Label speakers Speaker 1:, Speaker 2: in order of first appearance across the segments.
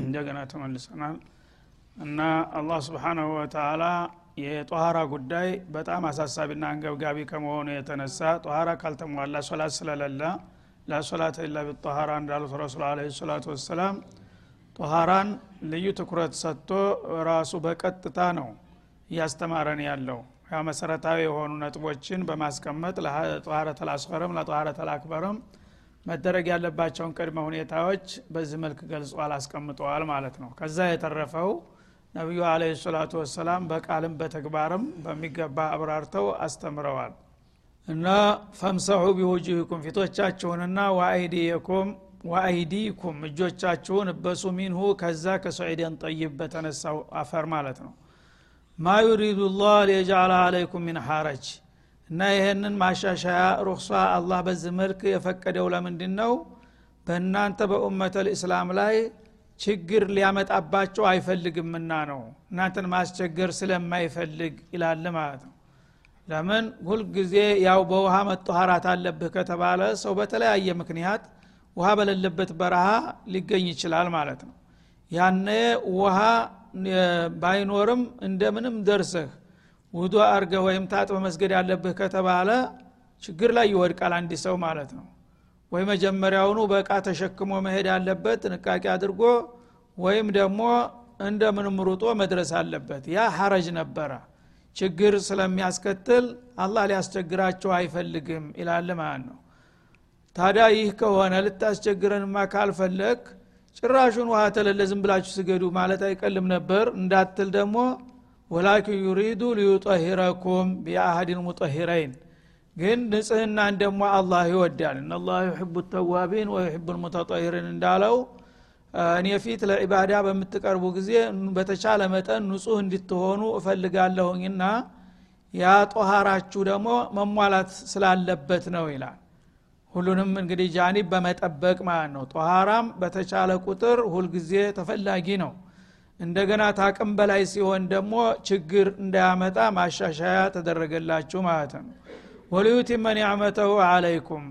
Speaker 1: እንደገና ተመልሰናል። እና አላህ ስብሓናሁ ወተላ የጦሃራ ጉዳይ በጣም አሳሳቢና አንገብጋቢ ከመሆኑ የተነሳ ጦሃራ ካልተሟላ ሶላት ስለሌለ ላሶላት ላ ቢጦሃራ እንዳሉት ረሱል አለ ሰላቱ ወሰላም ጦሃራን ልዩ ትኩረት ሰጥቶ ራሱ በቀጥታ ነው እያስተማረን ያለው። ያ መሰረታዊ የሆኑ ነጥቦችን በማስቀመጥ ለጦሃረት አልአስፈርም ለጦሃረት አልአክበርም መደረግ ያለባቸውን ቅድመ ሁኔታዎች በዚህ መልክ ገልጿል አስቀምጠዋል ማለት ነው። ከዛ የተረፈው ነቢዩ አለ ሰላቱ ወሰላም በቃልም በተግባርም በሚገባ አብራርተው አስተምረዋል። እና ፈምሰሑ ቢውጅህኩም ፊቶቻችሁንና ወአይዲየኩም ወአይዲኩም እጆቻችሁን እበሱ ሚንሁ ከዛ ከሰዒደን ጠይብ በተነሳው አፈር ማለት ነው። ማ ዩሪዱ ላህ ሊየጃላ አለይኩም ሚን ሐረጅ እና ይህንን ማሻሻያ ሩክሷ አላህ በዚህ መልክ የፈቀደው ለምንድን ነው በእናንተ በኡመተ ልእስላም ላይ ችግር ሊያመጣባቸው አይፈልግምና ነው። እናንተን ማስቸገር ስለማይፈልግ ይላል ማለት ነው። ለምን? ሁልጊዜ ያው በውሃ መጠኋራት አለብህ ከተባለ ሰው በተለያየ ምክንያት ውሃ በሌለበት በረሃ ሊገኝ ይችላል ማለት ነው። ያነ ውሃ ባይኖርም እንደምንም ደርሰህ ውዶ አርገህ ወይም ታጥበ መስገድ ያለብህ ከተባለ ችግር ላይ ይወድቃል አንድ ሰው ማለት ነው። ወይ መጀመሪያውኑ በእቃ ተሸክሞ መሄድ ያለበት ጥንቃቄ አድርጎ ወይም ደግሞ እንደምንም ሩጦ መድረስ አለበት። ያ ሐረጅ ነበረ። ችግር ስለሚያስከትል አላህ ሊያስቸግራቸው አይፈልግም ይላል ማለት ነው። ታዲያ ይህ ከሆነ ልታስቸግረንማ ካልፈለግ ጭራሹን ውሃ ተለለ ዝም ብላችሁ ስገዱ ማለት አይቀልም ነበር። እንዳትል ደግሞ ወላኪን ዩሪዱ ሊዩጠሂረኩም ቢአህድን ሙጠሂረይን። ግን ንጽህናን ደግሞ አላህ ይወዳል። እናላህ ዩሕቡ ተዋቢን ወዩሕቡ ልሙተጠሂሪን እንዳለው እኔ ፊት ለዒባዳ በምትቀርቡ ጊዜ በተቻለ መጠን ንጹህ እንድትሆኑ እፈልጋለሁኝና ያ ጦሃራችሁ ደግሞ መሟላት ስላለበት ነው ይላል። ሁሉንም እንግዲህ ጃኒብ በመጠበቅ ማለት ነው። ጦሃራም በተቻለ ቁጥር ሁልጊዜ ተፈላጊ ነው እንደገና ታቅም በላይ ሲሆን ደግሞ ችግር እንዳያመጣ ማሻሻያ ተደረገላችሁ ማለት ነው። ወሊዩቲመ ኒዕመተሁ አለይኩም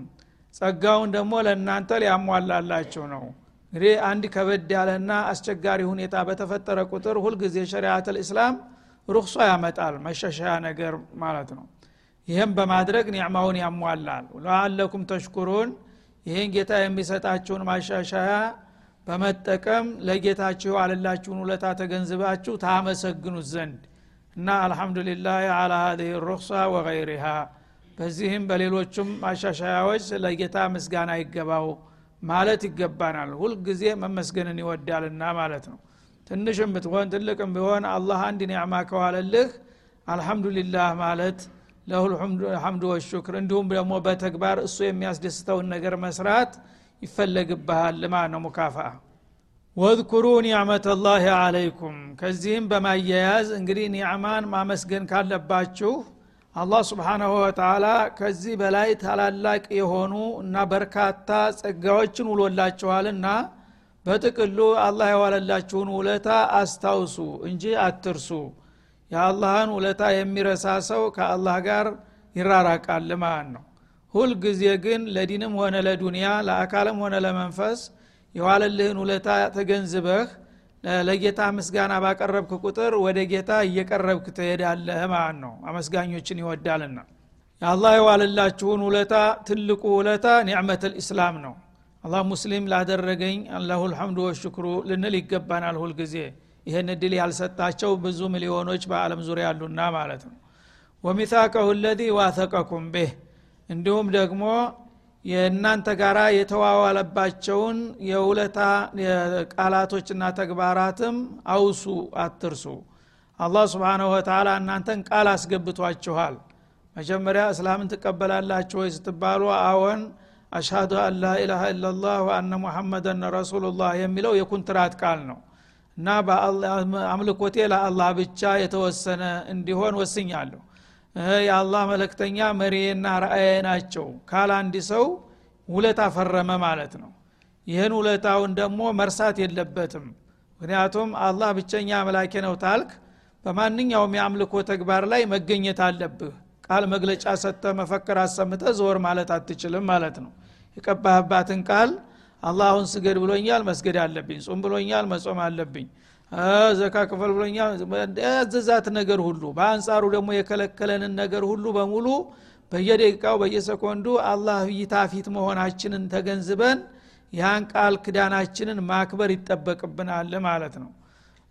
Speaker 1: ጸጋውን ደግሞ ለእናንተ ሊያሟላላችሁ ነው። እንግዲህ አንድ ከበድ ያለና አስቸጋሪ ሁኔታ በተፈጠረ ቁጥር ሁልጊዜ ሸሪዓት ልእስላም ሩክሷ ያመጣል መሻሻያ ነገር ማለት ነው። ይህም በማድረግ ኒዕማውን ያሟላል። ለአለኩም ተሽኩሩን። ይህን ጌታ የሚሰጣችሁን ማሻሻያ በመጠቀም ለጌታችሁ አለላችሁን ውለታ ተገንዝባችሁ ታመሰግኑት ዘንድ እና አልሐምዱሊላህ አላ ሀዚህ ሩክሳ ወገይሪሃ። በዚህም በሌሎቹም ማሻሻያዎች ለጌታ ምስጋና ይገባው ማለት ይገባናል። ሁልጊዜ መመስገንን ይወዳልና ማለት ነው። ትንሽም ብትሆን ትልቅም ቢሆን አላህ አንድ ኒዕማ ከዋለልህ አልሐምዱሊላህ ማለት ለሁል ወሹክር። እንዲሁም ደግሞ በተግባር እሱ የሚያስደስተውን ነገር መስራት ይፈለግብሃል። ማለት ነው ሙካፋ ወዝኩሩ ኒዕመት ላህ አለይኩም ከዚህም በማያያዝ እንግዲህ ኒዕማን ማመስገን ካለባችሁ አላህ ስብሓናሁ ወተላ ከዚህ በላይ ታላላቅ የሆኑ እና በርካታ ጸጋዎችን ውሎላችኋልና በጥቅሉ አላህ የዋለላችሁን ውለታ አስታውሱ እንጂ አትርሱ። የአላህን ውለታ የሚረሳ ሰው ከአላህ ጋር ይራራቃል። ማለት ነው ሁልጊዜ ግን ለዲንም ሆነ ለዱንያ ለአካልም ሆነ ለመንፈስ የዋለልህን ውለታ ተገንዝበህ ለጌታ ምስጋና ባቀረብክ ቁጥር ወደ ጌታ እየቀረብክ ትሄዳለህ ማለት ነው። አመስጋኞችን ይወዳልና። የአላህ የዋለላችሁን ውለታ ትልቁ ውለታ ኒዕመት ልእስላም ነው። አላህ ሙስሊም ላደረገኝ አላሁ ልሐምዱ ወሽክሩ ልንል ይገባናል ሁልጊዜ ይህን እድል ያልሰጣቸው ብዙ ሚሊዮኖች በአለም ዙሪያ ያሉና ማለት ነው። ወሚታቀሁ ለዚ ዋተቀኩም ቤህ እንዲሁም ደግሞ የእናንተ ጋር የተዋዋለባቸውን የውለታ ቃላቶችና ተግባራትም አውሱ አትርሱ። አላህ ስብንሁ ወተላ እናንተን ቃል አስገብቷችኋል። መጀመሪያ እስላምን ትቀበላላችሁ ወይ ስትባሉ አዎን አሽሃዱ አን ላኢላሃ ኢላላህ ወአነ ሙሐመደን ረሱሉላህ የሚለው የኩንትራት ቃል ነው። እና አምልኮቴ ለአላህ ብቻ የተወሰነ እንዲሆን ወስኛለሁ የአላህ መለክተኛ መሪዬና ራእየ ናቸው። ካል አንድ ሰው ውለታ ፈረመ ማለት ነው። ይህን ውለታውን ደግሞ መርሳት የለበትም። ምክንያቱም አላህ ብቸኛ አምላኬ ነው ታልክ በማንኛውም የአምልኮ ተግባር ላይ መገኘት አለብህ። ቃል መግለጫ ሰጥተ መፈክር አሰምተ ዞር ማለት አትችልም ማለት ነው። የቀባህባትን ቃል አላህ አሁን ስገድ ብሎኛል መስገድ አለብኝ። ጾም ብሎኛል መጾም አለብኝ ዘካ ክፈል ብሎኛል። ያዘዛት ነገር ሁሉ በአንጻሩ ደግሞ የከለከለንን ነገር ሁሉ በሙሉ በየደቂቃው በየሰኮንዱ አላህ እይታ ፊት መሆናችንን ተገንዝበን ያን ቃል ክዳናችንን ማክበር ይጠበቅብናል ማለት ነው።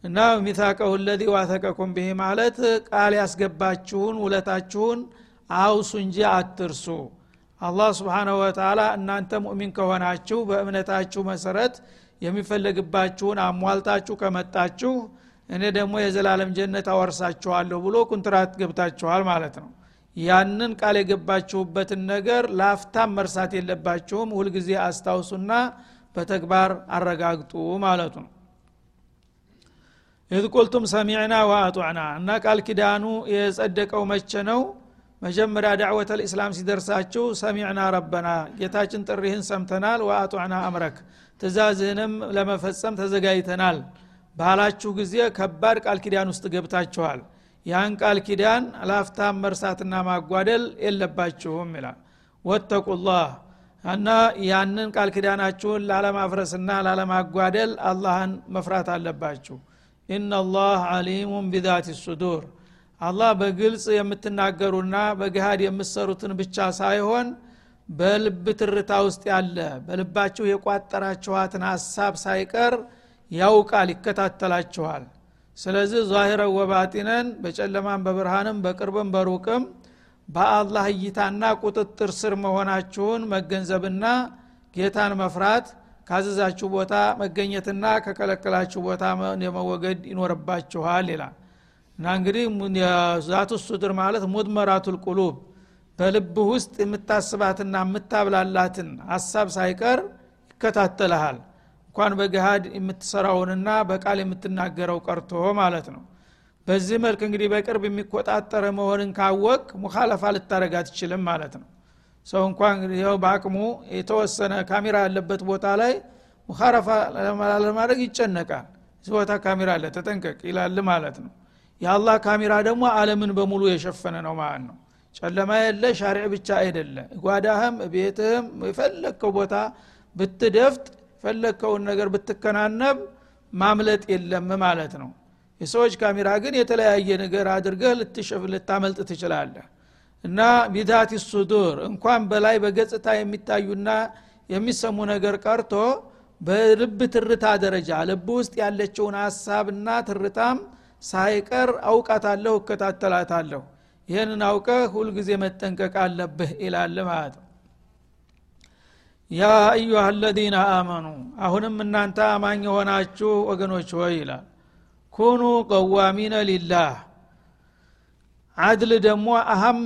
Speaker 1: እና ሚታቀሁ ለዚ ዋተቀኩም ብሄ ማለት ቃል ያስገባችሁን ውለታችሁን አውሱ እንጂ አትርሱ። አላህ ስብሓናሁ ወተላ እናንተ ሙእሚን ከሆናችሁ በእምነታችሁ መሰረት የሚፈለግባችሁን አሟልታችሁ ከመጣችሁ እኔ ደግሞ የዘላለም ጀነት አወርሳችኋለሁ ብሎ ኩንትራት ገብታችኋል ማለት ነው። ያንን ቃል የገባችሁበትን ነገር ላፍታም መርሳት የለባችሁም። ሁልጊዜ አስታውሱና በተግባር አረጋግጡ ማለቱ ነው። إذ قلتم سمعنا وأطعنا እና ቃል ኪዳኑ የጸደቀው መቼ ነው? መጀመሪያ دعوة الإسلام ሲደርሳችሁ سمعنا ربنا ጌታችን ጥሪህን ሰምተናል። وأطعنا أمرك ትእዛዝህንም ለመፈጸም ተዘጋጅተናል። ባላችሁ ጊዜ ከባድ ቃል ኪዳን ውስጥ ገብታችኋል። ያን ቃል ኪዳን ላፍታም መርሳትና ማጓደል የለባችሁም ይላል። ወተቁላህ እና ያንን ቃል ኪዳናችሁን ላለማፍረስና ላለማጓደል አላህን መፍራት አለባችሁ። ኢናላህ አሊሙን ቢዛት ሱዱር። አላህ በግልጽ የምትናገሩና በግሃድ የምትሰሩትን ብቻ ሳይሆን በልብ ትርታ ውስጥ ያለ በልባችሁ የቋጠራችኋትን ሀሳብ ሳይቀር ያውቃል ይከታተላችኋል። ስለዚህ ዛሂረ ወባጢነን በጨለማም በብርሃንም በቅርብም በሩቅም በአላህ እይታና ቁጥጥር ስር መሆናችሁን መገንዘብና ጌታን መፍራት ካዘዛችሁ ቦታ መገኘትና ከከለከላችሁ ቦታ የመወገድ ይኖርባችኋል ይላል። እና እንግዲህ ዛቱ ሱድር ማለት ሙድመራቱል ቁሉብ በልብ ውስጥ የምታስባትና የምታብላላትን ሀሳብ ሳይቀር ይከታተልሃል። እንኳን በገሃድ የምትሰራውንና በቃል የምትናገረው ቀርቶ ማለት ነው። በዚህ መልክ እንግዲህ በቅርብ የሚቆጣጠረ መሆንን ካወቅ ሙካለፋ ልታደረግ አትችልም ማለት ነው። ሰው እንኳን ይኸው በአቅሙ የተወሰነ ካሜራ ያለበት ቦታ ላይ ሙካረፋ ለማድረግ ይጨነቃል። እዚህ ቦታ ካሜራ አለ ተጠንቀቅ ይላል ማለት ነው። የአላህ ካሜራ ደግሞ አለምን በሙሉ የሸፈነ ነው ማለት ነው ጨለማ የለ ሻሪዕ ብቻ አይደለ ጓዳህም ቤትህም የፈለግከው ቦታ ብትደፍጥ የፈለግከውን ነገር ብትከናነብ ማምለጥ የለም ማለት ነው። የሰዎች ካሜራ ግን የተለያየ ነገር አድርገህ ልትሸፍ ልታመልጥ ትችላለህ። እና ቢዳት ሱዱር እንኳን በላይ በገጽታ የሚታዩና የሚሰሙ ነገር ቀርቶ በልብ ትርታ ደረጃ ልብ ውስጥ ያለችውን ሀሳብና ትርታም ሳይቀር አውቃታለሁ እከታተላታለሁ ይህንን አውቀህ ሁልጊዜ መጠንቀቅ አለብህ ይላል ማለት ነው። ያ አዩሃ አለዚነ አመኑ አሁንም እናንተ አማኝ የሆናችሁ ወገኖች ሆይ ይላል። ኩኑ ቀዋሚነ ሊላህ አድል ደግሞ አህም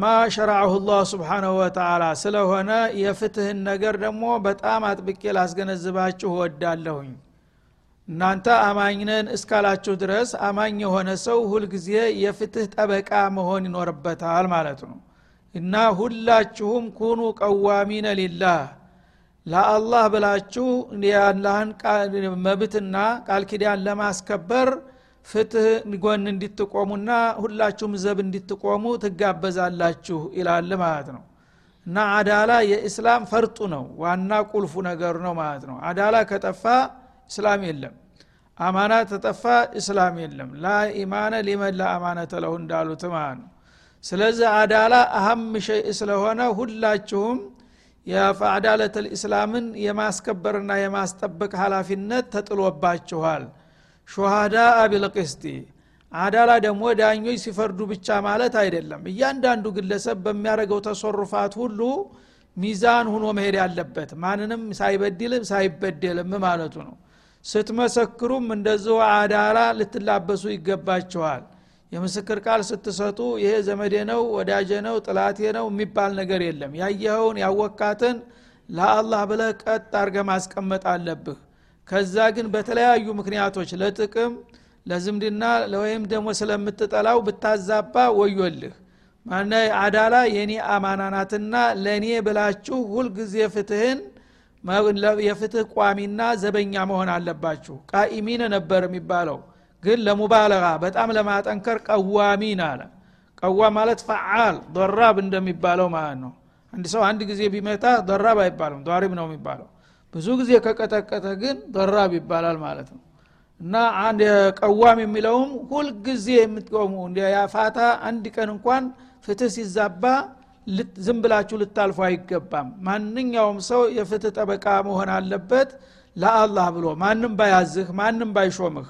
Speaker 1: ማ ሸራዐሁ ላህ ስብሓናሁ ወተላ ስለሆነ የፍትህን ነገር ደግሞ በጣም አጥብቄ ላስገነዝባችሁ ወዳለሁኝ እናንተ አማኝነን እስካላችሁ ድረስ አማኝ የሆነ ሰው ሁልጊዜ የፍትህ ጠበቃ መሆን ይኖርበታል ማለት ነው። እና ሁላችሁም ኩኑ ቀዋሚነ ሊላህ። ለአላህ ብላችሁ የአላህን መብትና ቃል ኪዳን ለማስከበር ፍትህ ጎን እንዲትቆሙና ሁላችሁም ዘብ እንዲትቆሙ ትጋበዛላችሁ ይላል ማለት ነው። እና አዳላ የእስላም ፈርጡ ነው። ዋና ቁልፉ ነገር ነው ማለት ነው። አዳላ ከጠፋ እስላም የለም። አማና ተጠፋ እስላም የለም። ላ ኢማነ ሊመን ላ ለሁ እንዳሉት ማለት ነው። ስለዚህ አዳላ አህም ሸይ ስለሆነ ሁላችሁም የአዳለት ልእስላምን የማስከበርና የማስጠበቅ ሀላፊነት ተጥሎባችኋል። ሹሃዳ ቢልቅስቲ አዳላ ደግሞ ዳኞች ሲፈርዱ ብቻ ማለት አይደለም። እያንዳንዱ ግለሰብ በሚያደርገው ተሶሩፋት ሁሉ ሚዛን ሁኖ መሄድ ያለበት ማንንም ሳይበድልም ሳይበደልም ማለቱ ነው ስትመሰክሩም እንደዚሁ አዳላ ልትላበሱ ይገባችኋል የምስክር ቃል ስትሰጡ ይሄ ዘመዴ ነው ወዳጀ ነው ጥላቴ ነው የሚባል ነገር የለም። ያየኸውን ያወካትን ለአላህ ብለህ ቀጥ አርገ ማስቀመጥ አለብህ። ከዛ ግን በተለያዩ ምክንያቶች ለጥቅም ለዝምድና ወይም ደግሞ ስለምትጠላው ብታዛባ ወዮልህ። ማነ አዳላ የኔ አማናናትና ለእኔ ብላችሁ ሁልጊዜ ፍትህን የፍትህ ቋሚና ዘበኛ መሆን አለባችሁ። ቃኢሚን ነበር የሚባለው። ግን ለሙባለጋ በጣም ለማጠንከር ቀዋሚን አለ። ቀዋ ማለት ፈዓል ዶራብ እንደሚባለው ማለት ነው። አንድ ሰው አንድ ጊዜ ቢመታ ዶራብ አይባልም ዷሪብ ነው የሚባለው። ብዙ ጊዜ ከቀጠቀጠ ግን ደራብ ይባላል ማለት ነው። እና አንድ ቀዋም የሚለውም ሁልጊዜ የምትቆሙ ያፋታ አንድ ቀን እንኳን ፍትህ ሲዛባ ዝም ብላችሁ ልታልፉ አይገባም። ማንኛውም ሰው የፍትህ ጠበቃ መሆን አለበት ለአላህ ብሎ። ማንም ባያዝህ ማንም ባይሾምህ።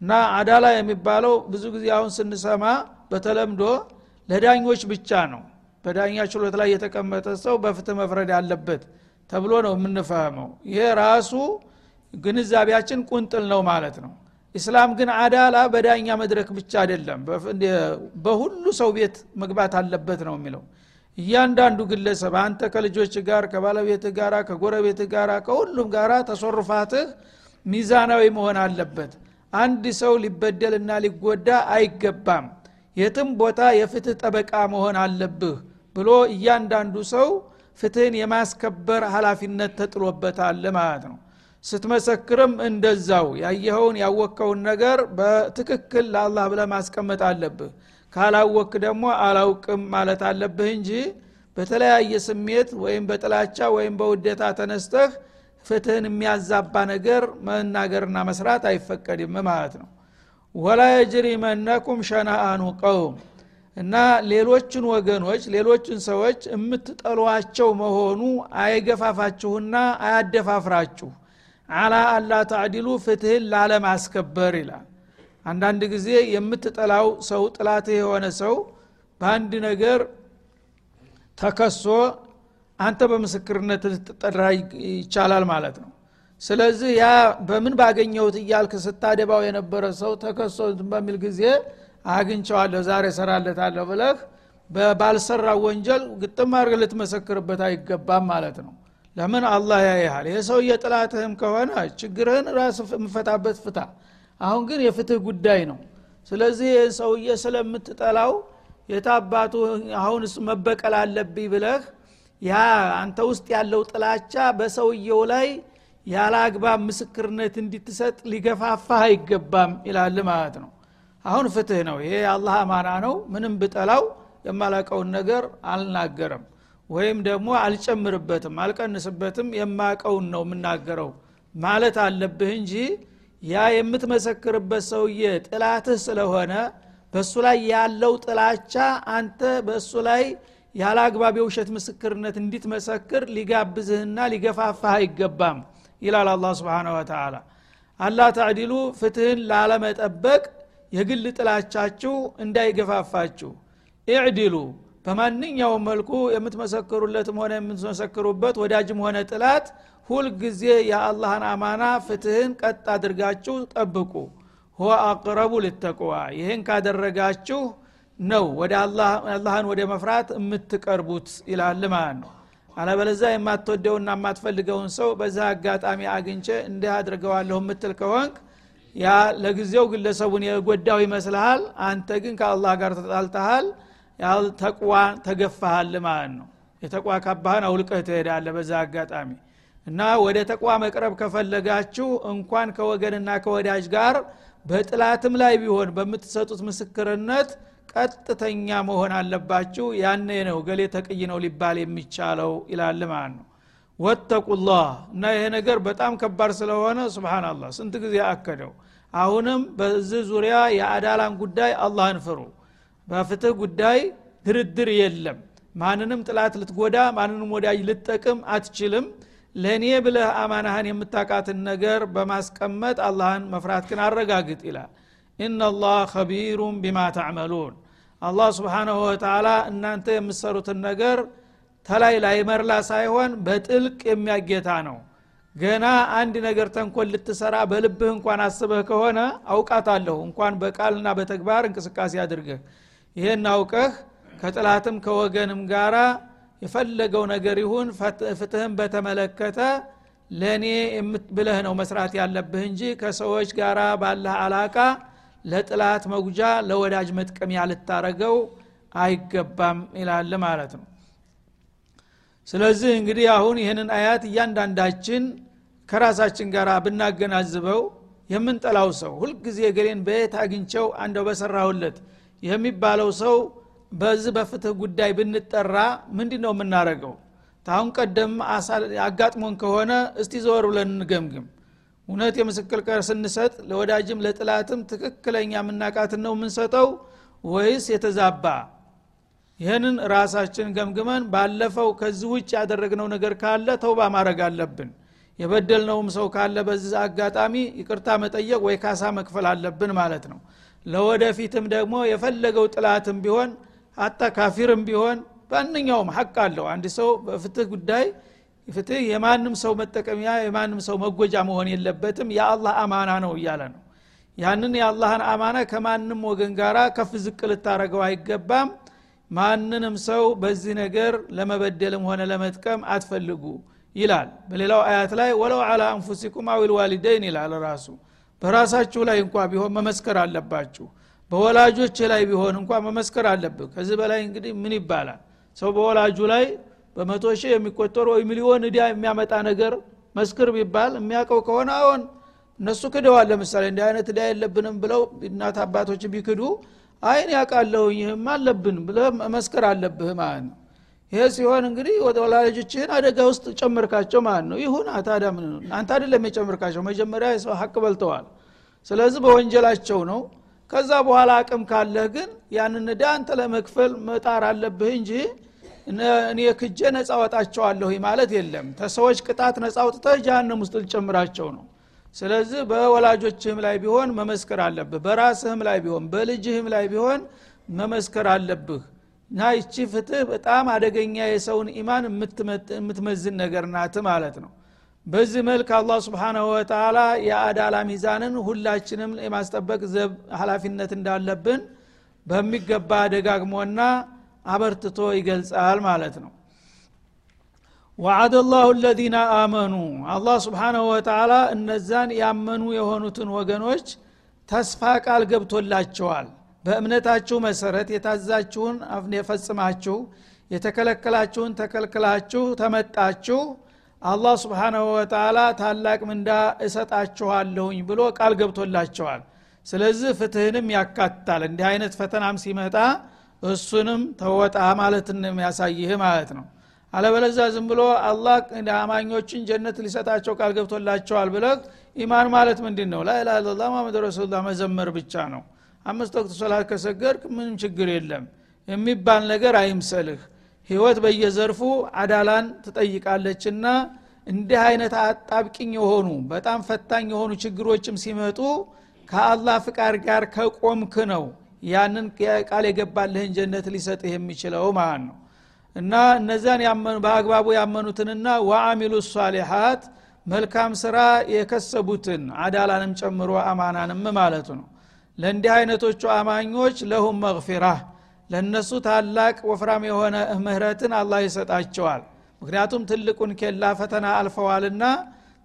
Speaker 1: እና አዳላ የሚባለው ብዙ ጊዜ አሁን ስንሰማ በተለምዶ ለዳኞች ብቻ ነው። በዳኛ ችሎት ላይ የተቀመጠ ሰው በፍትህ መፍረድ አለበት ተብሎ ነው የምንፈህመው። ይሄ ራሱ ግንዛቤያችን ቁንጥል ነው ማለት ነው። ኢስላም ግን አዳላ በዳኛ መድረክ ብቻ አይደለም በሁሉ ሰው ቤት መግባት አለበት ነው የሚለው እያንዳንዱ ግለሰብ አንተ ከልጆች ጋር ከባለቤት ጋር ከጎረቤት ጋር ከሁሉም ጋር ተሶርፋትህ ሚዛናዊ መሆን አለበት። አንድ ሰው ሊበደልና ሊጎዳ አይገባም። የትም ቦታ የፍትህ ጠበቃ መሆን አለብህ ብሎ እያንዳንዱ ሰው ፍትህን የማስከበር ሀላፊነት ተጥሎበታል ማለት ነው። ስትመሰክርም እንደዛው ያየኸውን ያወቅከውን ነገር በትክክል ለአላህ ብለ ማስቀመጥ አለብህ ካላወክ ደግሞ አላውቅም ማለት አለብህ እንጂ በተለያየ ስሜት ወይም በጥላቻ ወይም በውዴታ ተነስተህ ፍትህን የሚያዛባ ነገር መናገርና መስራት አይፈቀድም ማለት ነው። ወላ የጅሪመነኩም ሸናአኑ ቀውም እና ሌሎችን ወገኖች ሌሎችን ሰዎች የምትጠሏቸው መሆኑ አይገፋፋችሁና አያደፋፍራችሁ። አላ አላ ታዕዲሉ ፍትህን ላለማስከበር ይላል አንዳንድ ጊዜ የምትጠላው ሰው ጥላትህ የሆነ ሰው በአንድ ነገር ተከሶ አንተ በምስክርነት ልትጠራ ይቻላል ማለት ነው። ስለዚህ ያ በምን ባገኘሁት እያልክ ስታደባው የነበረ ሰው ተከሶ በሚል ጊዜ አግኝቸዋለሁ ዛሬ ሰራለታለሁ ብለህ ባልሰራው ወንጀል ግጥም አድርገህ ልትመሰክርበት አይገባም ማለት ነው። ለምን? አላህ ያይሃል። ይህ ሰውዬ ጥላትህም ከሆነ ችግርህን ራስ የምፈታበት ፍታ አሁን ግን የፍትህ ጉዳይ ነው። ስለዚህ ሰውዬ ስለምትጠላው የታባቱ አሁን መበቀል አለብኝ ብለህ ያ አንተ ውስጥ ያለው ጥላቻ በሰውየው ላይ ያለ አግባብ ምስክርነት እንዲትሰጥ ሊገፋፋህ አይገባም ይላል ማለት ነው። አሁን ፍትህ ነው። ይሄ የአላህ አማና ነው። ምንም ብጠላው የማላቀውን ነገር አልናገርም ወይም ደግሞ አልጨምርበትም አልቀንስበትም የማቀውን ነው የምናገረው ማለት አለብህ እንጂ ያ የምትመሰክርበት ሰውዬ ጥላትህ ስለሆነ በእሱ ላይ ያለው ጥላቻ አንተ በእሱ ላይ ያለ አግባብ የውሸት ምስክርነት እንዲትመሰክር ሊጋብዝህና ሊገፋፋህ አይገባም ይላል አላ ስብን ወተላ አላ ታዕዲሉ ፍትህን ላለመጠበቅ የግል ጥላቻችሁ እንዳይገፋፋችሁ። ኢዕዲሉ በማንኛውም መልኩ የምትመሰክሩለትም ሆነ የምትመሰክሩበት ወዳጅም ሆነ ጥላት ሁልጊዜ የአላህን አማና ፍትህን ቀጥ አድርጋችሁ ጠብቁ። ሆ አቅረቡ ልተቅዋ ይህን ካደረጋችሁ ነው ወደ አላህን ወደ መፍራት የምትቀርቡት ይላል ማለት ነው። አለበለዛ የማትወደውና የማትፈልገውን ሰው በዛ አጋጣሚ አግኝቼ እንዲህ አድርገዋለሁ የምትል ከሆንክ ያ ለጊዜው ግለሰቡን የጎዳው ይመስልሃል። አንተ ግን ከአላህ ጋር ተጣልተሃል። ተቅዋ ተገፋሃል ማለት ነው። የተቋ ካባህን አውልቀህ ትሄዳለ በዛ አጋጣሚ እና ወደ ተቋ መቅረብ ከፈለጋችሁ እንኳን ከወገንና ከወዳጅ ጋር በጥላትም ላይ ቢሆን በምትሰጡት ምስክርነት ቀጥተኛ መሆን አለባችሁ። ያኔ ነው ገሌ ተቅይ ነው ሊባል የሚቻለው ይላል ማለት ነው። ወተቁላህ እና ይሄ ነገር በጣም ከባድ ስለሆነ ስብናላህ ስንት ጊዜ አከደው? አሁንም በዚህ ዙሪያ የአዳላን ጉዳይ አላህን ፍሩ። በፍትህ ጉዳይ ድርድር የለም። ማንንም ጥላት ልትጎዳ ማንንም ወዳጅ ልትጠቅም አትችልም ለእኔ ብለህ አማናህን የምታቃትን ነገር በማስቀመጥ አላህን መፍራት ግን አረጋግጥ ይላል። ኢናላህ ከቢሩን ቢማ ተዕመሉን። አላህ ስብሓናሁ ወተላ እናንተ የምትሰሩትን ነገር ተላይ ላይ መርላ ሳይሆን በጥልቅ የሚያጌታ ነው። ገና አንድ ነገር ተንኮል ልትሰራ በልብህ እንኳን አስበህ ከሆነ አውቃታለሁ። እንኳን በቃልና በተግባር እንቅስቃሴ አድርገህ ይህን አውቀህ ከጥላትም ከወገንም ጋራ የፈለገው ነገር ይሁን ፍትህን በተመለከተ ለእኔ ብለህ ነው መስራት ያለብህ እንጂ ከሰዎች ጋር ባለህ አላቃ ለጥላት መጉጃ ለወዳጅ መጥቀሚያ ልታረገው አይገባም ይላል ማለት ነው። ስለዚህ እንግዲህ አሁን ይህንን አያት እያንዳንዳችን ከራሳችን ጋር ብናገናዝበው የምንጠላው ሰው ሁልጊዜ ገሌን በየት አግኝቸው አንደው በሰራሁለት የሚባለው ሰው በዚህ በፍትህ ጉዳይ ብንጠራ ምንድ ነው የምናደረገው ታሁን ቀደም አጋጥሞን ከሆነ እስቲ ዘወር ብለን እንገምግም። እውነት የምስክር ቃል ስንሰጥ ለወዳጅም ለጥላትም ትክክለኛ የምናቃትን ነው የምንሰጠው ወይስ የተዛባ? ይህንን ራሳችን ገምግመን ባለፈው ከዚህ ውጭ ያደረግነው ነገር ካለ ተውባ ማድረግ አለብን። የበደልነውም ሰው ካለ በዚህ አጋጣሚ ይቅርታ መጠየቅ ወይ ካሳ መክፈል አለብን ማለት ነው። ለወደፊትም ደግሞ የፈለገው ጥላትም ቢሆን አታ ካፊርም ቢሆን በአንኛውም ሀቅ አለው። አንድ ሰው በፍትህ ጉዳይ ፍትህ የማንም ሰው መጠቀሚያ የማንም ሰው መጎጃ መሆን የለበትም። የአላህ አማና ነው እያለ ነው። ያንን የአላህን አማና ከማንም ወገን ጋር ከፍ ዝቅ ልታረገው አይገባም። ማንንም ሰው በዚህ ነገር ለመበደልም ሆነ ለመጥቀም አትፈልጉ ይላል። በሌላው አያት ላይ ወለው አላ አንፉሲኩም አዊል ይላል ራሱ። በራሳችሁ ላይ እንኳ ቢሆን መመስከር አለባችሁ በወላጆች ላይ ቢሆን እንኳ መመስከር አለብህ። ከዚህ በላይ እንግዲህ ምን ይባላል? ሰው በወላጁ ላይ በመቶ ሺህ የሚቆጠሩ ወይ ሚሊዮን እዳ የሚያመጣ ነገር መስክር ቢባል የሚያውቀው ከሆነ አሁን እነሱ ክደዋል። ለምሳሌ እንዲህ አይነት እዳ የለብንም ብለው እናት አባቶች ቢክዱ አይን ያውቃለሁ ይህም አለብን ብለ መስከር አለብህ ማለት ነው። ይሄ ሲሆን እንግዲህ ወላጆችህን አደጋ ውስጥ ጨምርካቸው ማለት ነው። ይሁን ታዲያ ምን አንተ አይደለም የጨምርካቸው መጀመሪያ ሀቅ በልተዋል። ስለዚህ በወንጀላቸው ነው ከዛ በኋላ አቅም ካለህ ግን ያንን እዳ አንተ ለመክፈል መጣር አለብህ እንጂ እኔ ክጄ ነፃ ወጣቸዋለሁ ማለት የለም። ተሰዎች ቅጣት ነፃ አውጥተህ ጃሃንም ውስጥ ልጨምራቸው ነው። ስለዚህ በወላጆችህም ላይ ቢሆን መመስከር አለብህ። በራስህም ላይ ቢሆን በልጅህም ላይ ቢሆን መመስከር አለብህ። እና ይቺ ፍትህ በጣም አደገኛ የሰውን ኢማን የምትመዝን ነገር ናት ማለት ነው በዚህ መልክ አላህ ስብሓናሁ ወተላ የአዳላ ሚዛንን ሁላችንም የማስጠበቅ ዘብ ሀላፊነት እንዳለብን በሚገባ ደጋግሞና አበርትቶ ይገልጻል ማለት ነው። ወዓደ ላሁ ለዚነ አመኑ። አላህ ስብሓናሁ ወተላ እነዛን ያመኑ የሆኑትን ወገኖች ተስፋ ቃል ገብቶላቸዋል። በእምነታችሁ መሰረት የታዛችሁን የፈጽማችሁ የተከለከላችሁን ተከልክላችሁ ተመጣችሁ አላህ ስብሓናሁ ወተላ ታላቅ ምንዳ እሰጣችኋለሁኝ ብሎ ቃል ገብቶላቸዋል። ስለዚህ ፍትህንም ያካትታል። እንዲህ አይነት ፈተናም ሲመጣ እሱንም ተወጣ ማለትን የሚያሳይህ ማለት ነው። አለበለዛ ዝም ብሎ አላህ አማኞችን ጀነት ሊሰጣቸው ቃል ገብቶላቸዋል ብለህ ኢማን ማለት ምንድን ነው ላኢላ ለላ ማመድ ረሱሉላ መዘመር ብቻ ነው። አምስት ወቅት ሶላት ከሰገድክ ምንም ችግር የለም። የሚባል ነገር አይምሰልህ ህይወት በየዘርፉ አዳላን ትጠይቃለችና እንዲህ አይነት አጣብቂኝ የሆኑ በጣም ፈታኝ የሆኑ ችግሮችም ሲመጡ ከአላህ ፍቃድ ጋር ከቆምክ ነው ያንን ቃል የገባልህን ጀነት ሊሰጥህ የሚችለው ማለት ነው። እና እነዚያን በአግባቡ ያመኑትንና ወአሚሉ ሷሊሓት መልካም ስራ የከሰቡትን አዳላንም ጨምሮ አማናንም ማለቱ ነው። ለእንዲህ አይነቶቹ አማኞች ለሁም መግፊራ ለእነሱ ታላቅ ወፍራም የሆነ ምህረትን አላህ ይሰጣቸዋል። ምክንያቱም ትልቁን ኬላ ፈተና አልፈዋልና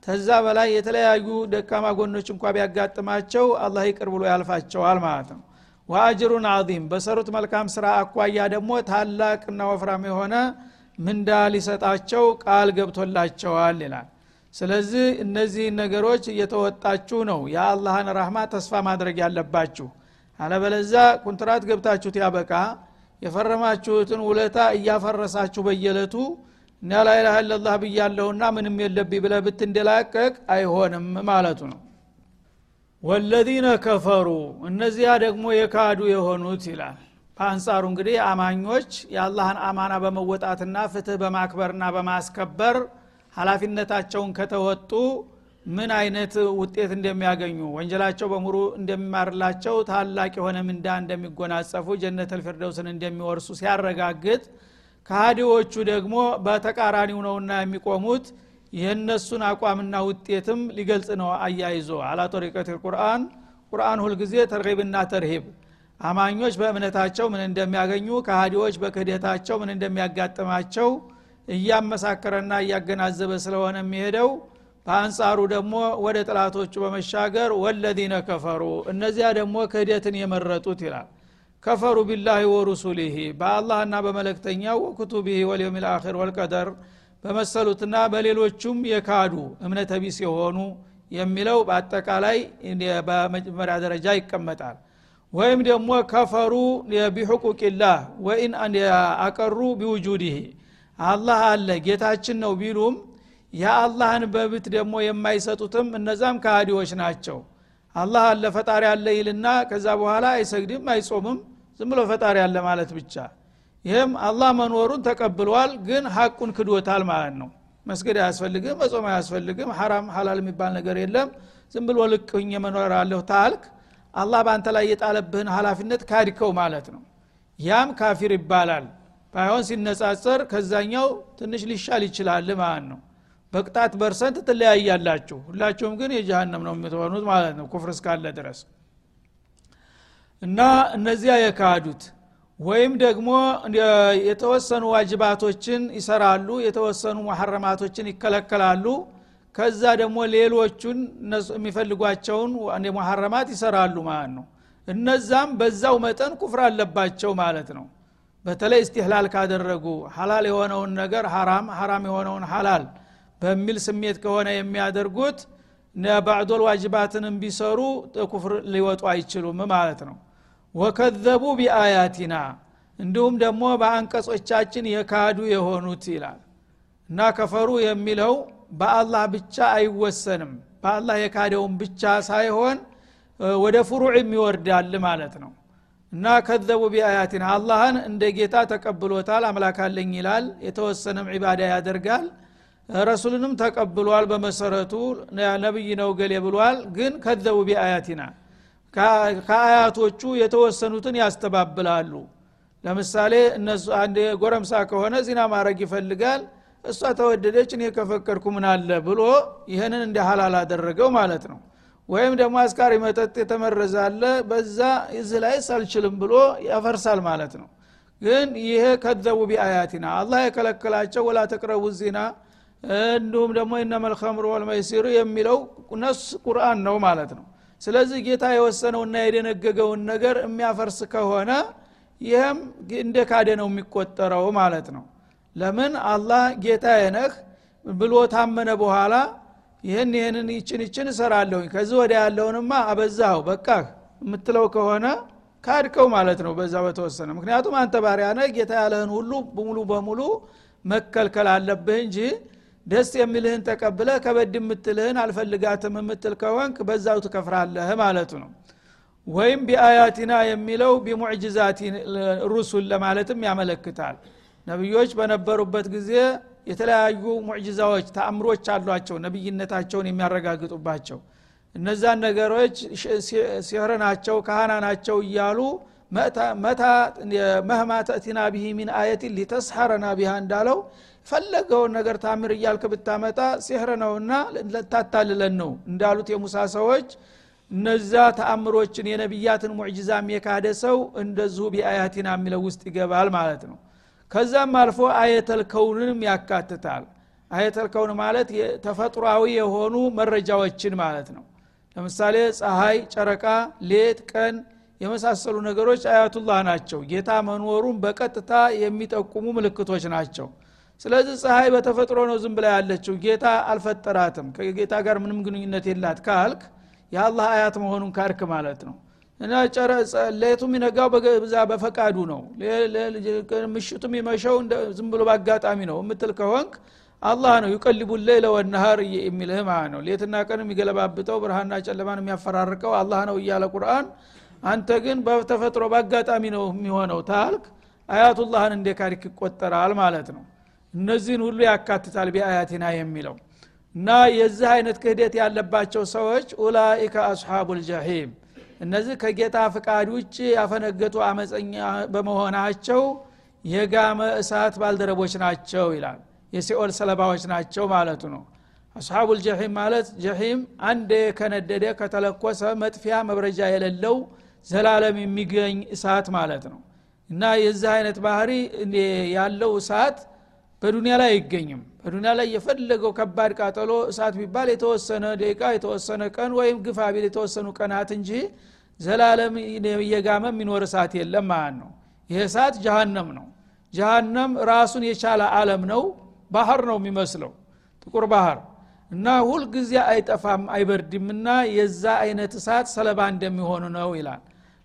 Speaker 1: ተዛ በላይ የተለያዩ ደካማ ጎኖች እንኳ ቢያጋጥማቸው አላህ ይቅር ብሎ ያልፋቸዋል ማለት ነው። ወአጅሩን አዚም በሰሩት መልካም ስራ አኳያ ደግሞ ታላቅና ወፍራም የሆነ ምንዳ ሊሰጣቸው ቃል ገብቶላቸዋል ይላል። ስለዚህ እነዚህ ነገሮች እየተወጣችሁ ነው የአላህን ራህማ ተስፋ ማድረግ ያለባችሁ አለበለዛ ኩንትራት ገብታችሁት ያበቃ የፈረማችሁትን ውለታ እያፈረሳችሁ በየለቱ እና ላይላህ ለላህ ብያለሁና ምንም የለብኝ ብለ ብትንደላቀቅ አይሆንም ማለቱ ነው። ወለዚነ ከፈሩ እነዚያ ደግሞ የካዱ የሆኑት ይላል። በአንጻሩ እንግዲህ አማኞች የአላህን አማና በመወጣትና ፍትህ በማክበርና በማስከበር ሀላፊነታቸውን ከተወጡ ምን አይነት ውጤት እንደሚያገኙ ወንጀላቸው በሙሉ እንደሚማርላቸው ታላቅ የሆነ ምንዳ እንደሚጎናጸፉ ጀነት ልፊርደውስን እንደሚወርሱ ሲያረጋግጥ ከሃዲዎቹ ደግሞ በተቃራኒው ነውና የሚቆሙት የእነሱን አቋምና ውጤትም ሊገልጽ ነው አያይዞ። አላ ጦሪቀት ቁርአን ቁርአን ሁልጊዜ ተርሂብና ተርሂብ። አማኞች በእምነታቸው ምን እንደሚያገኙ ከሃዲዎች በክህደታቸው ምን እንደሚያጋጥማቸው እያመሳከረና እያገናዘበ ስለሆነ የሚሄደው በአንጻሩ ደግሞ ወደ ጥላቶቹ በመሻገር ወለዚነ ከፈሩ እነዚያ ደግሞ ክህደትን የመረጡት ይላል። ከፈሩ ቢላህ ወሩሱሊህ በአላህና በመለክተኛው ወኩቱቢህ ወልየውም ልአኪር ወልቀደር በመሰሉትና በሌሎቹም የካዱ እምነተ ቢስ የሆኑ የሚለው በአጠቃላይ በመጀመሪያ ደረጃ ይቀመጣል። ወይም ደግሞ ከፈሩ ቢሕቁቅላህ ወይን አቀሩ ቢውጁድህ አላህ አለ ጌታችን ነው ቢሉም የአላህን በብት ደግሞ የማይሰጡትም እነዛም ከሃዲዎች ናቸው። አላህ አለ ፈጣሪ አለ ይልና ከዛ በኋላ አይሰግድም አይጾምም። ዝም ብሎ ፈጣሪ አለ ማለት ብቻ። ይህም አላህ መኖሩን ተቀብሏል ግን ሀቁን ክዶታል ማለት ነው። መስገድ አያስፈልግም መጾም አያስፈልግም ሐራም ሐላል የሚባል ነገር የለም። ዝም ብሎ ልክ መኖር አለሁ ታልክ አላህ በአንተ ላይ የጣለብህን ሀላፊነት ካድከው ማለት ነው። ያም ካፊር ይባላል። ባይሆን ሲነጻጸር ከዛኛው ትንሽ ሊሻል ይችላል ማለት ነው በቅጣት በርሰንት ትለያያላችሁ። ሁላችሁም ግን የጀሃነም ነው የምትሆኑት ማለት ነው ኩፍር እስካለ ድረስ። እና እነዚያ የካዱት ወይም ደግሞ የተወሰኑ ዋጅባቶችን ይሰራሉ የተወሰኑ መሐረማቶችን ይከለከላሉ። ከዛ ደግሞ ሌሎቹን የሚፈልጓቸውን መሐረማት ይሰራሉ ማለት ነው። እነዛም በዛው መጠን ኩፍር አለባቸው ማለት ነው። በተለይ እስትህላል ካደረጉ ሀላል የሆነውን ነገር ሀራም ሀራም የሆነውን ሀላል በሚል ስሜት ከሆነ የሚያደርጉት ባዕዶል ዋጅባትንም ቢሰሩ ኩፍር ሊወጡ አይችሉም ማለት ነው። ወከዘቡ ቢአያቲና እንዲሁም ደግሞ በአንቀጾቻችን የካዱ የሆኑት ይላል። እና ከፈሩ የሚለው በአላህ ብቻ አይወሰንም በአላህ የካደውን ብቻ ሳይሆን ወደ ፍሩዕ ይወርዳል ማለት ነው። እና ከዘቡ ቢአያቲና አላህን እንደ ጌታ ተቀብሎታል አምላክ አለኝ ይላል። የተወሰነም ዒባዳ ያደርጋል ረሱልንም ተቀብሏል በመሰረቱ። ነብይ ነው ገሌ ብሏል። ግን ከዘቡ ቢአያቲና ከአያቶቹ የተወሰኑትን ያስተባብላሉ። ለምሳሌ እነሱ አንድ ጎረምሳ ከሆነ ዚና ማድረግ ይፈልጋል። እሷ ተወደደች እኔ ከፈቀድኩ ምን አለ ብሎ ይህንን እንደ ሀላል አደረገው ማለት ነው። ወይም ደግሞ አስካሪ መጠጥ የተመረዛለ በዛ እዚህ ላይ አልችልም ብሎ ያፈርሳል ማለት ነው። ግን ይሄ ከዘቡ ቢአያቲና አላህ የከለከላቸው ወላ ተቅረቡ ዚና እንዲሁም ደግሞ ኢነመልከምሩ ወልመይሲሩ የሚለው ነስ ቁርአን ነው ማለት ነው። ስለዚህ ጌታ የወሰነውና የደነገገውን ነገር የሚያፈርስ ከሆነ ይህም እንደ ካደ ነው የሚቆጠረው ማለት ነው። ለምን አላህ ጌታ ነህ ብሎ ታመነ በኋላ ይህን ይህንን ይችን ይችን እሰራለሁኝ ከዚህ ወደ ያለውንማ አበዛው በቃህ የምትለው ከሆነ ካድከው ማለት ነው በዛ በተወሰነ። ምክንያቱም አንተ ባሪያ ጌታ ያለህን ሁሉ በሙሉ በሙሉ መከልከል አለብህ እንጂ ደስ የሚልህን ተቀብለ ከበድ የምትልህን አልፈልጋትም የምትል ከሆንክ በዛው ትከፍራለህ ማለቱ ነው። ወይም ቢአያቲና የሚለው ቢሙዕጅዛቲ ሩሱል ለማለትም ያመለክታል። ነቢዮች በነበሩበት ጊዜ የተለያዩ ሙዕጅዛዎች ተአምሮች አሏቸው ነቢይነታቸውን የሚያረጋግጡባቸው። እነዛን ነገሮች ሲህር ናቸው ካህና ናቸው እያሉ መታ መህማ ተእቲና ብሂ ሚን አየትን ሊተስሐረና ቢሃ እንዳለው ፈለገውን ነገር ታምር እያልክ ብታመጣ ሲህር ነውና ልታታልለን ነው። እንዳሉት የሙሳ ሰዎች እነዛ ተአምሮችን የነቢያትን ሙዕጅዛም የካደ ሰው እንደዚሁ ቢአያቲና የሚለው ውስጥ ይገባል ማለት ነው። ከዛም አልፎ አየተል ከውንንም ያካትታል። አየተል ከውን ማለት ተፈጥሯዊ የሆኑ መረጃዎችን ማለት ነው። ለምሳሌ ፀሐይ ጨረቃ ሌት ቀን የመሳሰሉ ነገሮች አያቱላህ ናቸው። ጌታ መኖሩን በቀጥታ የሚጠቁሙ ምልክቶች ናቸው ስለዚህ ፀሐይ በተፈጥሮ ነው ዝም ብላ ያለችው። ጌታ አልፈጠራትም። ከጌታ ጋር ምንም ግንኙነት የላት ካልክ የአላህ አያት መሆኑን ካርክ ማለት ነው። እና ሌቱ የሚነጋው በዛ በፈቃዱ ነው። ምሽቱ የሚመሸው ዝም ብሎ በአጋጣሚ ነው የምትል ከሆንክ አላህ ነው። ዩቀልቡ ሌለ ወነሃር የሚልህ ማለት ነው። ሌትና ቀን የሚገለባብጠው ብርሃንና ጨለማን የሚያፈራርቀው አላህ ነው እያለ ቁርአን አንተ ግን በተፈጥሮ በአጋጣሚ ነው የሚሆነው ታልክ አያቱላህን እንደ ካሪክ ይቆጠራል ማለት ነው እነዚህን ሁሉ ያካትታል ቢአያቲና የሚለው። እና የዚህ አይነት ክህደት ያለባቸው ሰዎች ኡላኢከ አስሓቡ ልጀሒም እነዚህ ከጌታ ፍቃድ ውጭ ያፈነገጡ አመፀኛ በመሆናቸው የጋመ እሳት ባልደረቦች ናቸው ይላል። የሲኦል ሰለባዎች ናቸው ማለቱ ነው። አስሓቡ ልጀሒም ማለት ጀሒም አንድ ከነደደ ከተለኮሰ መጥፊያ መብረጃ የሌለው ዘላለም የሚገኝ እሳት ማለት ነው። እና የዚህ አይነት ባህሪ ያለው እሳት በዱንያ ላይ አይገኝም። በዱንያ ላይ የፈለገው ከባድ ቃጠሎ እሳት ቢባል የተወሰነ ደቂቃ የተወሰነ ቀን ወይም ግፋ ቢል የተወሰኑ ቀናት እንጂ ዘላለም እየጋመ የሚኖር እሳት የለም ማለት ነው። ይህ እሳት ጀሃነም ነው። ጀሃነም ራሱን የቻለ አለም ነው ባህር ነው የሚመስለው ጥቁር ባህር እና ሁልጊዜ አይጠፋም አይበርድምና የዛ አይነት እሳት ሰለባ እንደሚሆኑ ነው ይላል።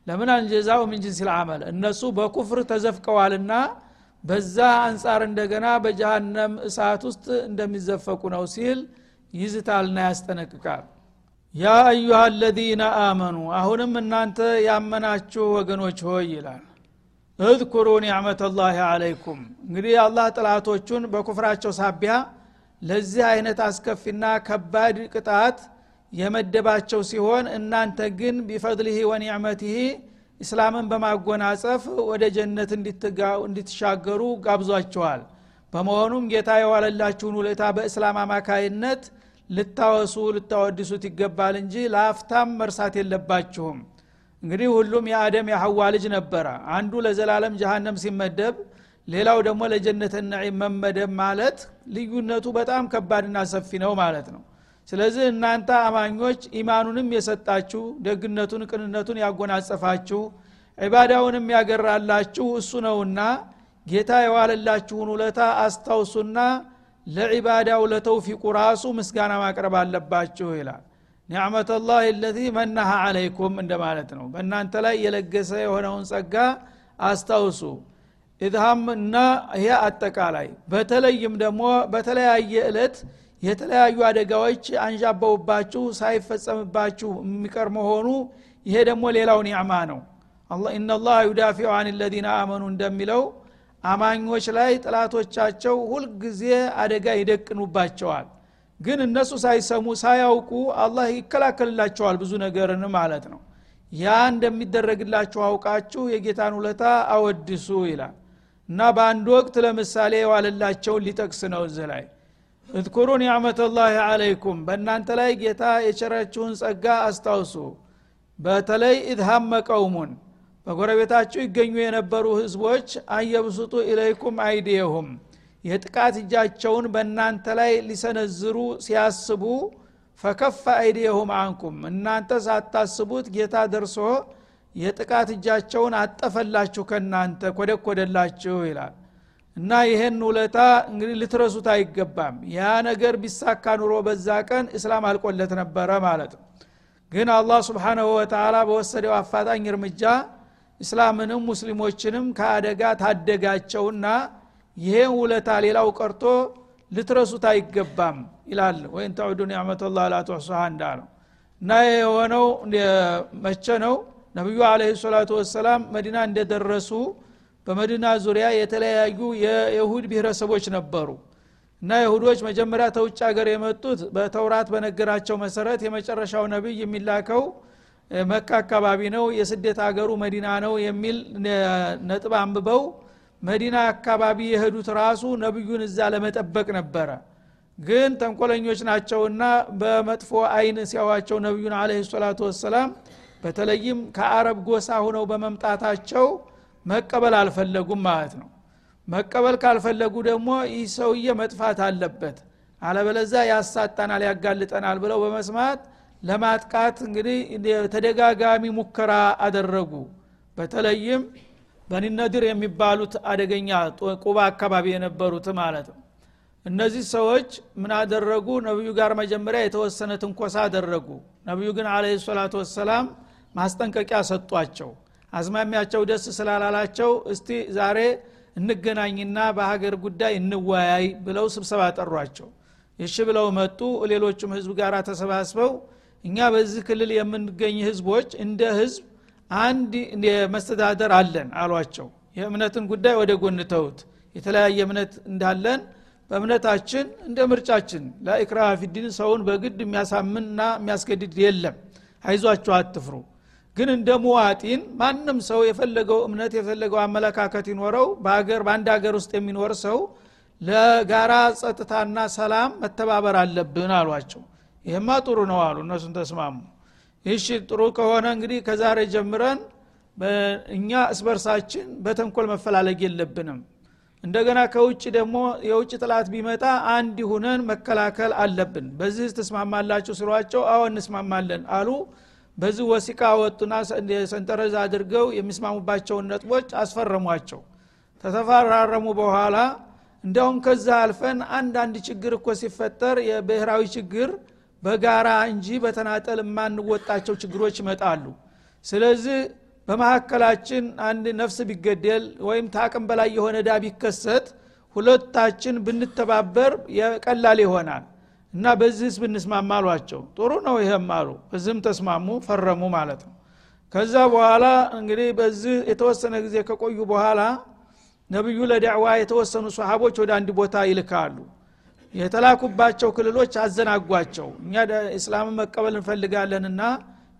Speaker 1: ለምን አንጀዛው ምን ጅንስ ልአመል እነሱ በኩፍር ተዘፍቀዋልና በዛ አንጻር እንደገና በጀሃነም እሳት ውስጥ እንደሚዘፈቁ ነው ሲል ይዝታልና ያስጠነቅቃል። ያ አዩሃ አለዚነ አመኑ አሁንም እናንተ ያመናችሁ ወገኖች ሆይ ይላል። እዝኩሩ ኒዕመት ላህ አለይኩም እንግዲህ የአላህ ጥላቶቹን በኩፍራቸው ሳቢያ ለዚህ አይነት አስከፊና ከባድ ቅጣት የመደባቸው ሲሆን እናንተ ግን ቢፈድልህ ወኒዕመትህ እስላምን በማጎናጸፍ ወደ ጀነት እንድትሻገሩ ጋብዟቸዋል። በመሆኑም ጌታ የዋለላችሁን ውለታ በእስላም አማካይነት ልታወሱ ልታወድሱት ይገባል እንጂ ለአፍታም መርሳት የለባችሁም። እንግዲህ ሁሉም የአደም የሐዋ ልጅ ነበረ። አንዱ ለዘላለም ጀሃነም ሲመደብ ሌላው ደግሞ ለጀነት ነዒም መመደብ ማለት ልዩነቱ በጣም ከባድና ሰፊ ነው ማለት ነው ስለዚህ እናንተ አማኞች ኢማኑንም የሰጣችሁ ደግነቱን ቅንነቱን ያጎናጸፋችሁ ዒባዳውንም ያገራላችሁ እሱ ነውና ጌታ የዋለላችሁን ውለታ አስታውሱና ለዒባዳው ለተውፊቁ ራሱ ምስጋና ማቅረብ አለባችሁ ይላል። ኒዕመተላህ ለዚ መናሃ አለይኩም እንደማለት ነው። በእናንተ ላይ የለገሰ የሆነውን ጸጋ አስታውሱ። ኢድሃም እና ይሄ አጠቃላይ በተለይም ደግሞ በተለያየ እለት የተለያዩ አደጋዎች አንዣበውባችሁ ሳይፈጸምባችሁ የሚቀር መሆኑ ይሄ ደግሞ ሌላው ኒዕማ ነው። ኢናላህ ዩዳፊዑ አን ለዚነ አመኑ እንደሚለው አማኞች ላይ ጥላቶቻቸው ሁልጊዜ አደጋ ይደቅኑባቸዋል። ግን እነሱ ሳይሰሙ ሳያውቁ አላህ ይከላከልላቸዋል ብዙ ነገርን ማለት ነው። ያ እንደሚደረግላችሁ አውቃችሁ የጌታን ውለታ አወድሱ ይላል። እና በአንድ ወቅት ለምሳሌ የዋለላቸውን ሊጠቅስ ነው እዚህ ላይ እዝኩሩ ኒዕመተላህ አለይኩም በእናንተ ላይ ጌታ የቸረችውን ጸጋ አስታውሱ። በተለይ ኢድሃመ ቀውሙን። በጎረቤታችሁ ይገኙ የነበሩ ህዝቦች አየብሱጡ ኢለይኩም አይዲየሁም። የጥቃት እጃቸውን በእናንተ ላይ ሊሰነዝሩ ሲያስቡ ፈከፈ አይዲየሁም አንኩም። እናንተ ሳታስቡት ጌታ ደርሶ የጥቃት እጃቸውን አጠፈላችሁ ከእናንተ ኮደኮደላችሁ ይላል እና ይህን ውለታ እንግዲህ ልትረሱት አይገባም። ያ ነገር ቢሳካ ኑሮ በዛ ቀን እስላም አልቆለት ነበረ ማለት ነው። ግን አላህ ስብሓናሁ ወተላ በወሰደው አፋጣኝ እርምጃ እስላምንም ሙስሊሞችንም ከአደጋ ታደጋቸውና ይሄን ውለታ ሌላው ቀርቶ ልትረሱት አይገባም ይላል። ወይን ተዑዱ ኒዕመተላህ ላ ትሕሱሃ እንዳለው እና የሆነው መቼ ነው? ነቢዩ አለህ ሰላቱ ወሰላም መዲና እንደደረሱ በመዲና ዙሪያ የተለያዩ የይሁድ ብሔረሰቦች ነበሩ። እና ይሁዶች መጀመሪያ ተውጭ ሀገር የመጡት በተውራት በነገራቸው መሰረት የመጨረሻው ነቢይ የሚላከው መካ አካባቢ ነው የስደት ሀገሩ መዲና ነው የሚል ነጥብ አንብበው መዲና አካባቢ የሄዱት ራሱ ነቢዩን እዛ ለመጠበቅ ነበረ። ግን ተንኮለኞች ናቸውና በመጥፎ አይን ሲያዋቸው ነቢዩን አለ ሰላቱ ወሰላም በተለይም ከአረብ ጎሳ ሁነው በመምጣታቸው መቀበል አልፈለጉም ማለት ነው። መቀበል ካልፈለጉ ደግሞ ይህ ሰውዬ መጥፋት አለበት። አለበለዛ ያሳጣናል ያጋልጠናል ብለው በመስማት ለማጥቃት እንግዲህ ተደጋጋሚ ሙከራ አደረጉ። በተለይም በኒነድር የሚባሉት አደገኛ ቁባ አካባቢ የነበሩት ማለት ነው። እነዚህ ሰዎች ምን አደረጉ? ነቢዩ ጋር መጀመሪያ የተወሰነ ትንኮሳ አደረጉ። ነቢዩ ግን አለ ሰላቱ ወሰላም ማስጠንቀቂያ ሰጧቸው አዝማሚያቸው ደስ ስላላላቸው እስቲ ዛሬ እንገናኝና በሀገር ጉዳይ እንወያይ ብለው ስብሰባ ጠሯቸው። እሺ ብለው መጡ። ሌሎቹም ህዝብ ጋር ተሰባስበው እኛ በዚህ ክልል የምንገኝ ህዝቦች እንደ ህዝብ አንድ መስተዳደር አለን አሏቸው። የእምነትን ጉዳይ ወደ ጎን ተውት የተለያየ እምነት እንዳለን በእምነታችን እንደ ምርጫችን ለኢክራ ፊዲን ሰውን በግድ የሚያሳምንና የሚያስገድድ የለም። አይዟቸው አትፍሩ ግን እንደ ሙዋጢን ማንም ሰው የፈለገው እምነት የፈለገው አመለካከት ይኖረው በሀገር በአንድ ሀገር ውስጥ የሚኖር ሰው ለጋራ ጸጥታና ሰላም መተባበር አለብን አሏቸው። ይህማ ጥሩ ነው አሉ። እነሱን ተስማሙ። ይሺ ጥሩ ከሆነ እንግዲህ ከዛሬ ጀምረን እኛ እስበርሳችን በተንኮል መፈላለግ የለብንም። እንደገና ከውጭ ደግሞ የውጭ ጥላት ቢመጣ አንድ ሁነን መከላከል አለብን። በዚህ ትስማማላችሁ ስሏቸው አዎ እንስማማለን አሉ በዚህ ወሲቃ ወጡና ሰንጠረዝ አድርገው የሚስማሙባቸውን ነጥቦች አስፈረሟቸው። ተተፈራረሙ በኋላ እንዲያውም ከዛ አልፈን አንዳንድ ችግር እኮ ሲፈጠር የብሔራዊ ችግር በጋራ እንጂ በተናጠል የማንወጣቸው ችግሮች ይመጣሉ። ስለዚህ በመካከላችን አንድ ነፍስ ቢገደል ወይም ታቅም በላይ የሆነ ዳ ቢከሰት ሁለታችን ብንተባበር ቀላል ይሆናል እና በዚህስ ብንስማማ አሏቸው። ጥሩ ነው ይሄም አሉ። በዚህም ተስማሙ ፈረሙ ማለት ነው። ከዛ በኋላ እንግዲህ በዚህ የተወሰነ ጊዜ ከቆዩ በኋላ ነቢዩ ለዳዕዋ የተወሰኑ ሰሃቦች ወደ አንድ ቦታ ይልካሉ። የተላኩባቸው ክልሎች አዘናጓቸው። እኛ እስላምን መቀበል እንፈልጋለንና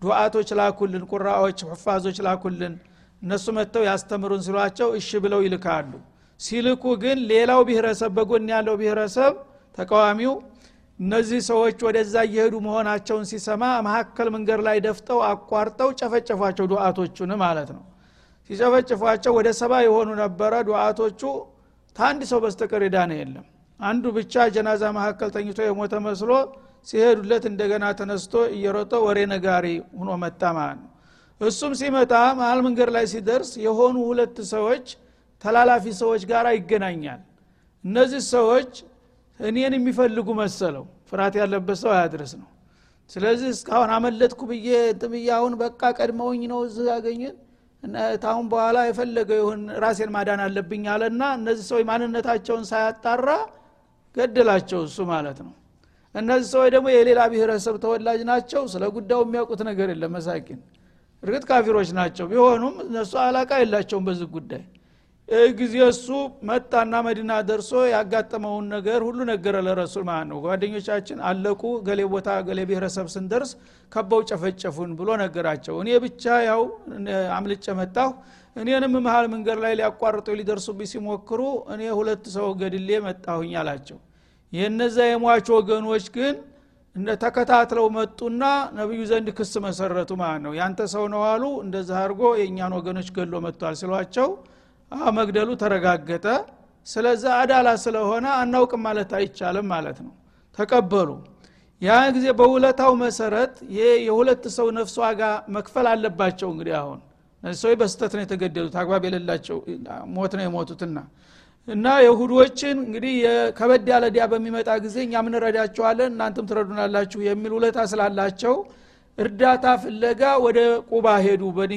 Speaker 1: ዱዓቶች ላኩልን ቁራዎች ሁፋዞች ላኩልን እነሱ መጥተው ያስተምሩን ሲሏቸው እሺ ብለው ይልካሉ። ሲልኩ ግን ሌላው ብሔረሰብ በጎን ያለው ብሔረሰብ ተቃዋሚው እነዚህ ሰዎች ወደዛ እየሄዱ መሆናቸውን ሲሰማ መካከል መንገድ ላይ ደፍጠው አቋርጠው ጨፈጨፏቸው ዱዓቶቹን ማለት ነው። ሲጨፈጭፏቸው ወደ ሰባ የሆኑ ነበረ። ዱዓቶቹ ታንድ ሰው በስተቀር ዳነ የለም። አንዱ ብቻ ጀናዛ መካከል ተኝቶ የሞተ መስሎ ሲሄዱለት እንደገና ተነስቶ እየሮጠ ወሬ ነጋሪ ሁኖ መጣ ማለት ነው። እሱም ሲመጣ መሀል መንገድ ላይ ሲደርስ የሆኑ ሁለት ሰዎች ተላላፊ ሰዎች ጋር ይገናኛል። እነዚህ ሰዎች እኔን የሚፈልጉ መሰለው። ፍርሃት ያለበት ሰው አያድርስ ነው ስለዚህ እስካሁን አመለጥኩ ብዬ ብዬ አሁን በቃ ቀድመውኝ ነው እዚህ ያገኘን። ታሁን በኋላ የፈለገ ይሁን ራሴን ማዳን አለብኝ አለና እነዚህ ሰዎች ማንነታቸውን ሳያጣራ ገደላቸው እሱ ማለት ነው። እነዚህ ሰዎች ደግሞ የሌላ ብሔረሰብ ተወላጅ ናቸው። ስለ ጉዳዩ የሚያውቁት ነገር የለም መሳኪን እርግጥ ካፊሮች ናቸው። ቢሆኑም እነሱ አላቃ የላቸውም በዚህ ጉዳይ ጊዜ እሱ መጣና መዲና ደርሶ ያጋጠመውን ነገር ሁሉ ነገረ ለረሱል ማለት ነው። ጓደኞቻችን አለቁ ገሌ ቦታ ገሌ ብሔረሰብ ስንደርስ ከበው ጨፈጨፉን ብሎ ነገራቸው። እኔ ብቻ ያው አምልጨ መጣሁ። እኔንም መሀል መንገድ ላይ ሊያቋርጡ ሊደርሱብኝ ሲሞክሩ እኔ ሁለት ሰው ገድሌ መጣሁኝ አላቸው። የነዛ የሟች ወገኖች ግን ተከታትለው መጡና ነቢዩ ዘንድ ክስ መሰረቱ ማለት ነው። ያንተ ሰው ነው አሉ እንደዛ አድርጎ የእኛን ወገኖች ገሎ መጥቷል ሲሏቸው መግደሉ ተረጋገጠ። ስለዛ አዳላ ስለሆነ አናውቅም ማለት አይቻልም ማለት ነው። ተቀበሉ። ያ ጊዜ በውለታው መሰረት የሁለት ሰው ነፍስ ዋጋ መክፈል አለባቸው እንግዲህ አሁን። እነዚህ ሰዎች በስተት ነው የተገደሉት አግባብ የሌላቸው ሞት ነው የሞቱትና እና የሁዶችን እንግዲህ ከበድ ያለ ዲያ በሚመጣ ጊዜ እኛ ምንረዳቸዋለን እናንተም ትረዱናላችሁ የሚል ውለታ ስላላቸው እርዳታ ፍለጋ ወደ ቁባ ሄዱ በኒ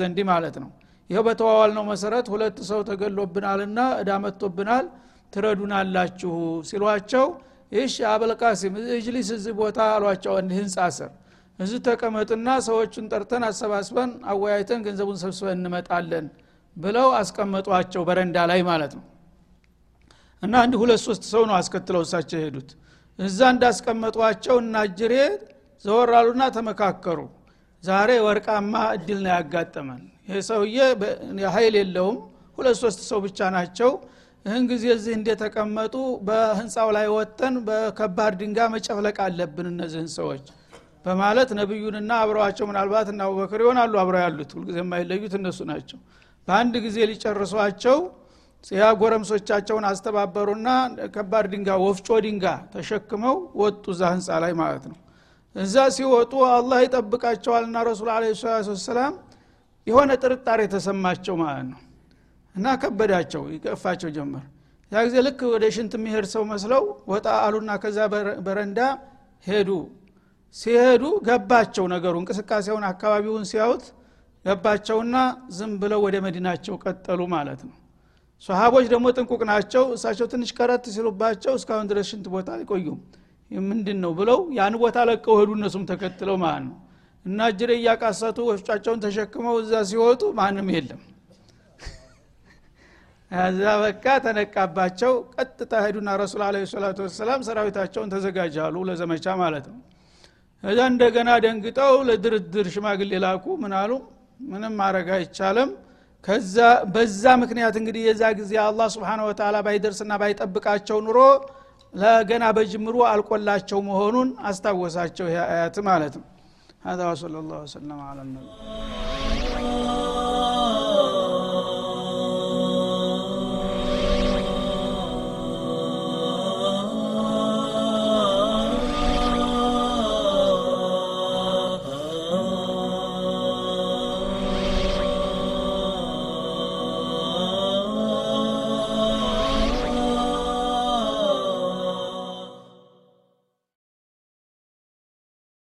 Speaker 1: ዘንድ ማለት ነው ይኸው በተዋዋል ነው መሰረት ሁለት ሰው ተገሎብናልና እዳ መጥቶብናል ትረዱናላችሁ ሲሏቸው ይሽ አበልቃሲም እጅሊስ እዚህ ቦታ አሏቸው። እንዲ ህንፃ ስር እዚህ ተቀመጥና ሰዎቹን ጠርተን አሰባስበን አወያይተን ገንዘቡን ሰብስበን እንመጣለን ብለው አስቀመጧቸው በረንዳ ላይ ማለት ነው። እና አንድ ሁለት ሶስት ሰው ነው አስከትለው እሳቸው የሄዱት። እዛ እንዳስቀመጧቸው እና ጅሬ ዘወር አሉና ተመካከሩ። ዛሬ ወርቃማ እድል ነው ያጋጠመን ይህ ሰውዬ ሀይል የለውም። ሁለት ሶስት ሰው ብቻ ናቸው። ይህን ጊዜ እዚህ እንደተቀመጡ በህንፃው ላይ ወጥተን በከባድ ድንጋ መጨፍለቅ አለብን እነዚህን ሰዎች በማለት ነቢዩንና አብረዋቸው ምናልባት እና አቡበክር ይሆናሉ አብረው ያሉት። ሁልጊዜ የማይለዩት እነሱ ናቸው። በአንድ ጊዜ ሊጨርሷቸው ያ ጎረምሶቻቸውን አስተባበሩና ከባድ ድንጋ ወፍጮ ድንጋ ተሸክመው ወጡ እዛ ህንፃ ላይ ማለት ነው። እዛ ሲወጡ አላህ ይጠብቃቸዋልና ረሱል አለ ሰላም የሆነ ጥርጣሬ ተሰማቸው ማለት ነው። እና ከበዳቸው ይቀፋቸው ጀመር። ያ ጊዜ ልክ ወደ ሽንት የሚሄድ ሰው መስለው ወጣ አሉና ከዛ በረንዳ ሄዱ። ሲሄዱ ገባቸው ነገሩ። እንቅስቃሴውን አካባቢውን ሲያዩት ገባቸውና ዝም ብለው ወደ መዲናቸው ቀጠሉ ማለት ነው። ሰሃቦች ደግሞ ጥንቁቅ ናቸው። እሳቸው ትንሽ ቀረት ሲሉባቸው እስካሁን ድረስ ሽንት ቦታ አይቆዩም ምንድን ነው ብለው ያን ቦታ ለቀው ሄዱ እነሱም ተከትለው ማለት ነው እና እጅሬ እያቃሰቱ ወፍጫቸውን ተሸክመው እዛ ሲወጡ ማንም የለም። እዛ በቃ ተነቃባቸው። ቀጥታ ሄዱና ረሱል አለ ሰላቱ ወሰላም ሰራዊታቸውን ተዘጋጃሉ ለዘመቻ ማለት ነው። እዛ እንደገና ደንግጠው ለድርድር ሽማግሌ ላኩ። ምናሉ ምንም ማድረግ አይቻልም። ከዛ በዛ ምክንያት እንግዲህ የዛ ጊዜ አላህ ስብሓን ወተላ ባይደርስና ባይጠብቃቸው ኑሮ ለገና በጅምሩ አልቆላቸው መሆኑን አስታወሳቸው ይህ አያት ማለት ነው هذا وصلى الله وسلم على النبي.